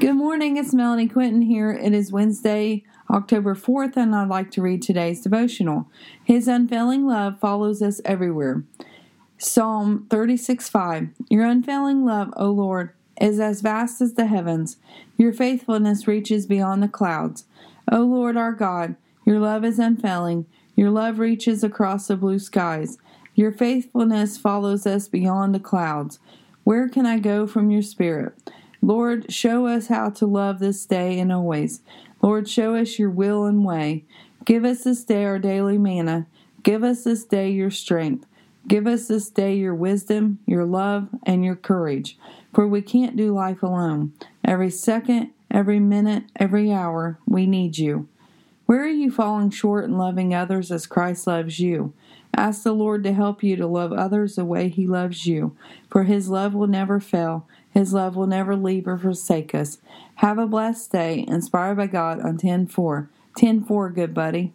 Good morning, it's Melanie Quinton here. It is Wednesday, October 4th, and I'd like to read today's devotional. His unfailing love follows us everywhere. Psalm 36 5. Your unfailing love, O Lord, is as vast as the heavens. Your faithfulness reaches beyond the clouds. O Lord our God, your love is unfailing. Your love reaches across the blue skies. Your faithfulness follows us beyond the clouds. Where can I go from your spirit? Lord, show us how to love this day and always. Lord, show us your will and way. Give us this day our daily manna. Give us this day your strength. Give us this day your wisdom, your love, and your courage. For we can't do life alone. Every second, every minute, every hour, we need you. Where are you falling short in loving others as Christ loves you? Ask the Lord to help you to love others the way He loves you, for His love will never fail. His love will never leave or forsake us. Have a blessed day, inspired by God on 10 4. 10 4, good buddy.